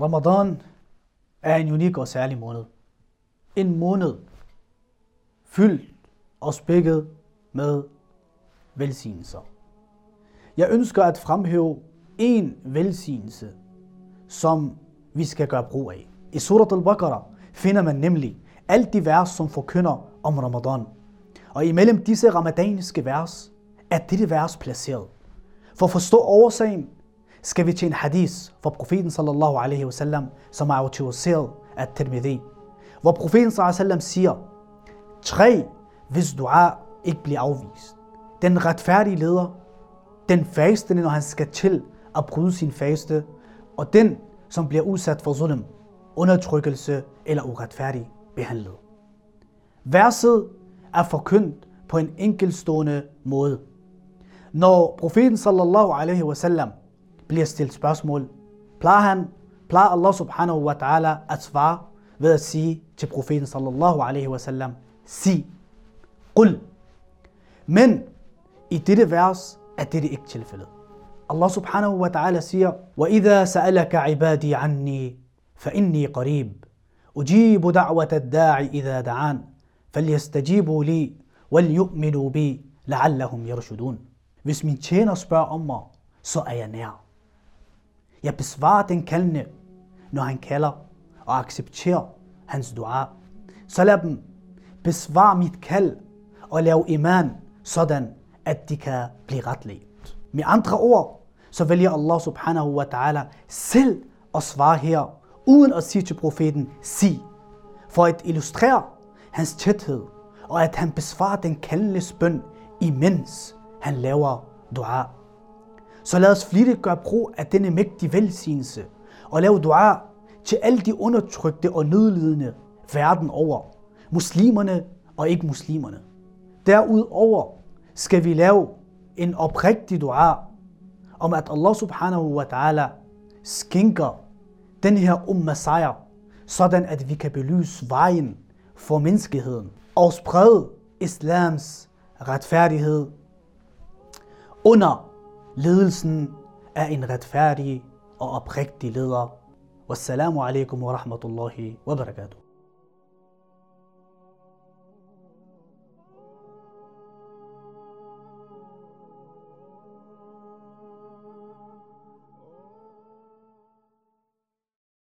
Ramadan er en unik og særlig måned. En måned fyldt og spækket med velsignelser. Jeg ønsker at fremhæve en velsignelse, som vi skal gøre brug af. I Surat al-Baqarah finder man nemlig alt de vers, som forkynder om Ramadan. Og imellem disse ramadaniske vers er dette vers placeret. For at forstå årsagen, skal vi til en hadith fra profeten sallallahu alaihi wasallam, som er autoriseret af Tirmidhi. Hvor profeten sallallahu alaihi wasallam siger, tre, hvis dua ikke bliver afvist. Den retfærdige leder, den faste, når han skal til at bryde sin faste, og den, som bliver udsat for zulm, undertrykkelse eller uretfærdig behandlet. Verset er forkyndt på en enkeltstående måde. Når profeten sallallahu alaihi wasallam bliver stillet spørgsmål, plejer han, plejer Allah subhanahu wa ta'ala at svare ved at sige til profeten sallallahu alaihi wasallam, sig, qul. Men i dette vers er dette ikke tilfældet. Allah subhanahu wa ta'ala siger, وَإِذَا سَأَلَكَ عِبَادِي عَنِّي فَإِنِّي قَرِيب أجيب دعوة الداعي إذا دعان فليستجيبوا لي وليؤمنوا بي لعلهم يرشدون Hvis min tjener spørger om mig, så er jeg nær. Jeg besvarer den kaldende, når han kalder, og accepterer hans dua. Så lad dem besvare mit kald og lave iman, sådan at de kan blive retledt. Med andre ord, så vælger Allah subhanahu wa ta'ala selv at svare her, uden at sige til profeten, sig, for at illustrere hans tæthed, og at han besvarer den kaldende bøn, imens han laver dua. Så lad os flittigt gøre brug af denne mægtige velsignelse og lave dua til alle de undertrykte og nødlidende verden over. Muslimerne og ikke muslimerne. Derudover skal vi lave en oprigtig dua om at Allah subhanahu wa ta'ala skænker den her umma sejr, sådan at vi kan belyse vejen for menneskeheden og sprede islams retfærdighed under ledelsen af en retfærdig og oprigtig leder. Wassalamu alaikum wa rahmatullahi wa barakatuh.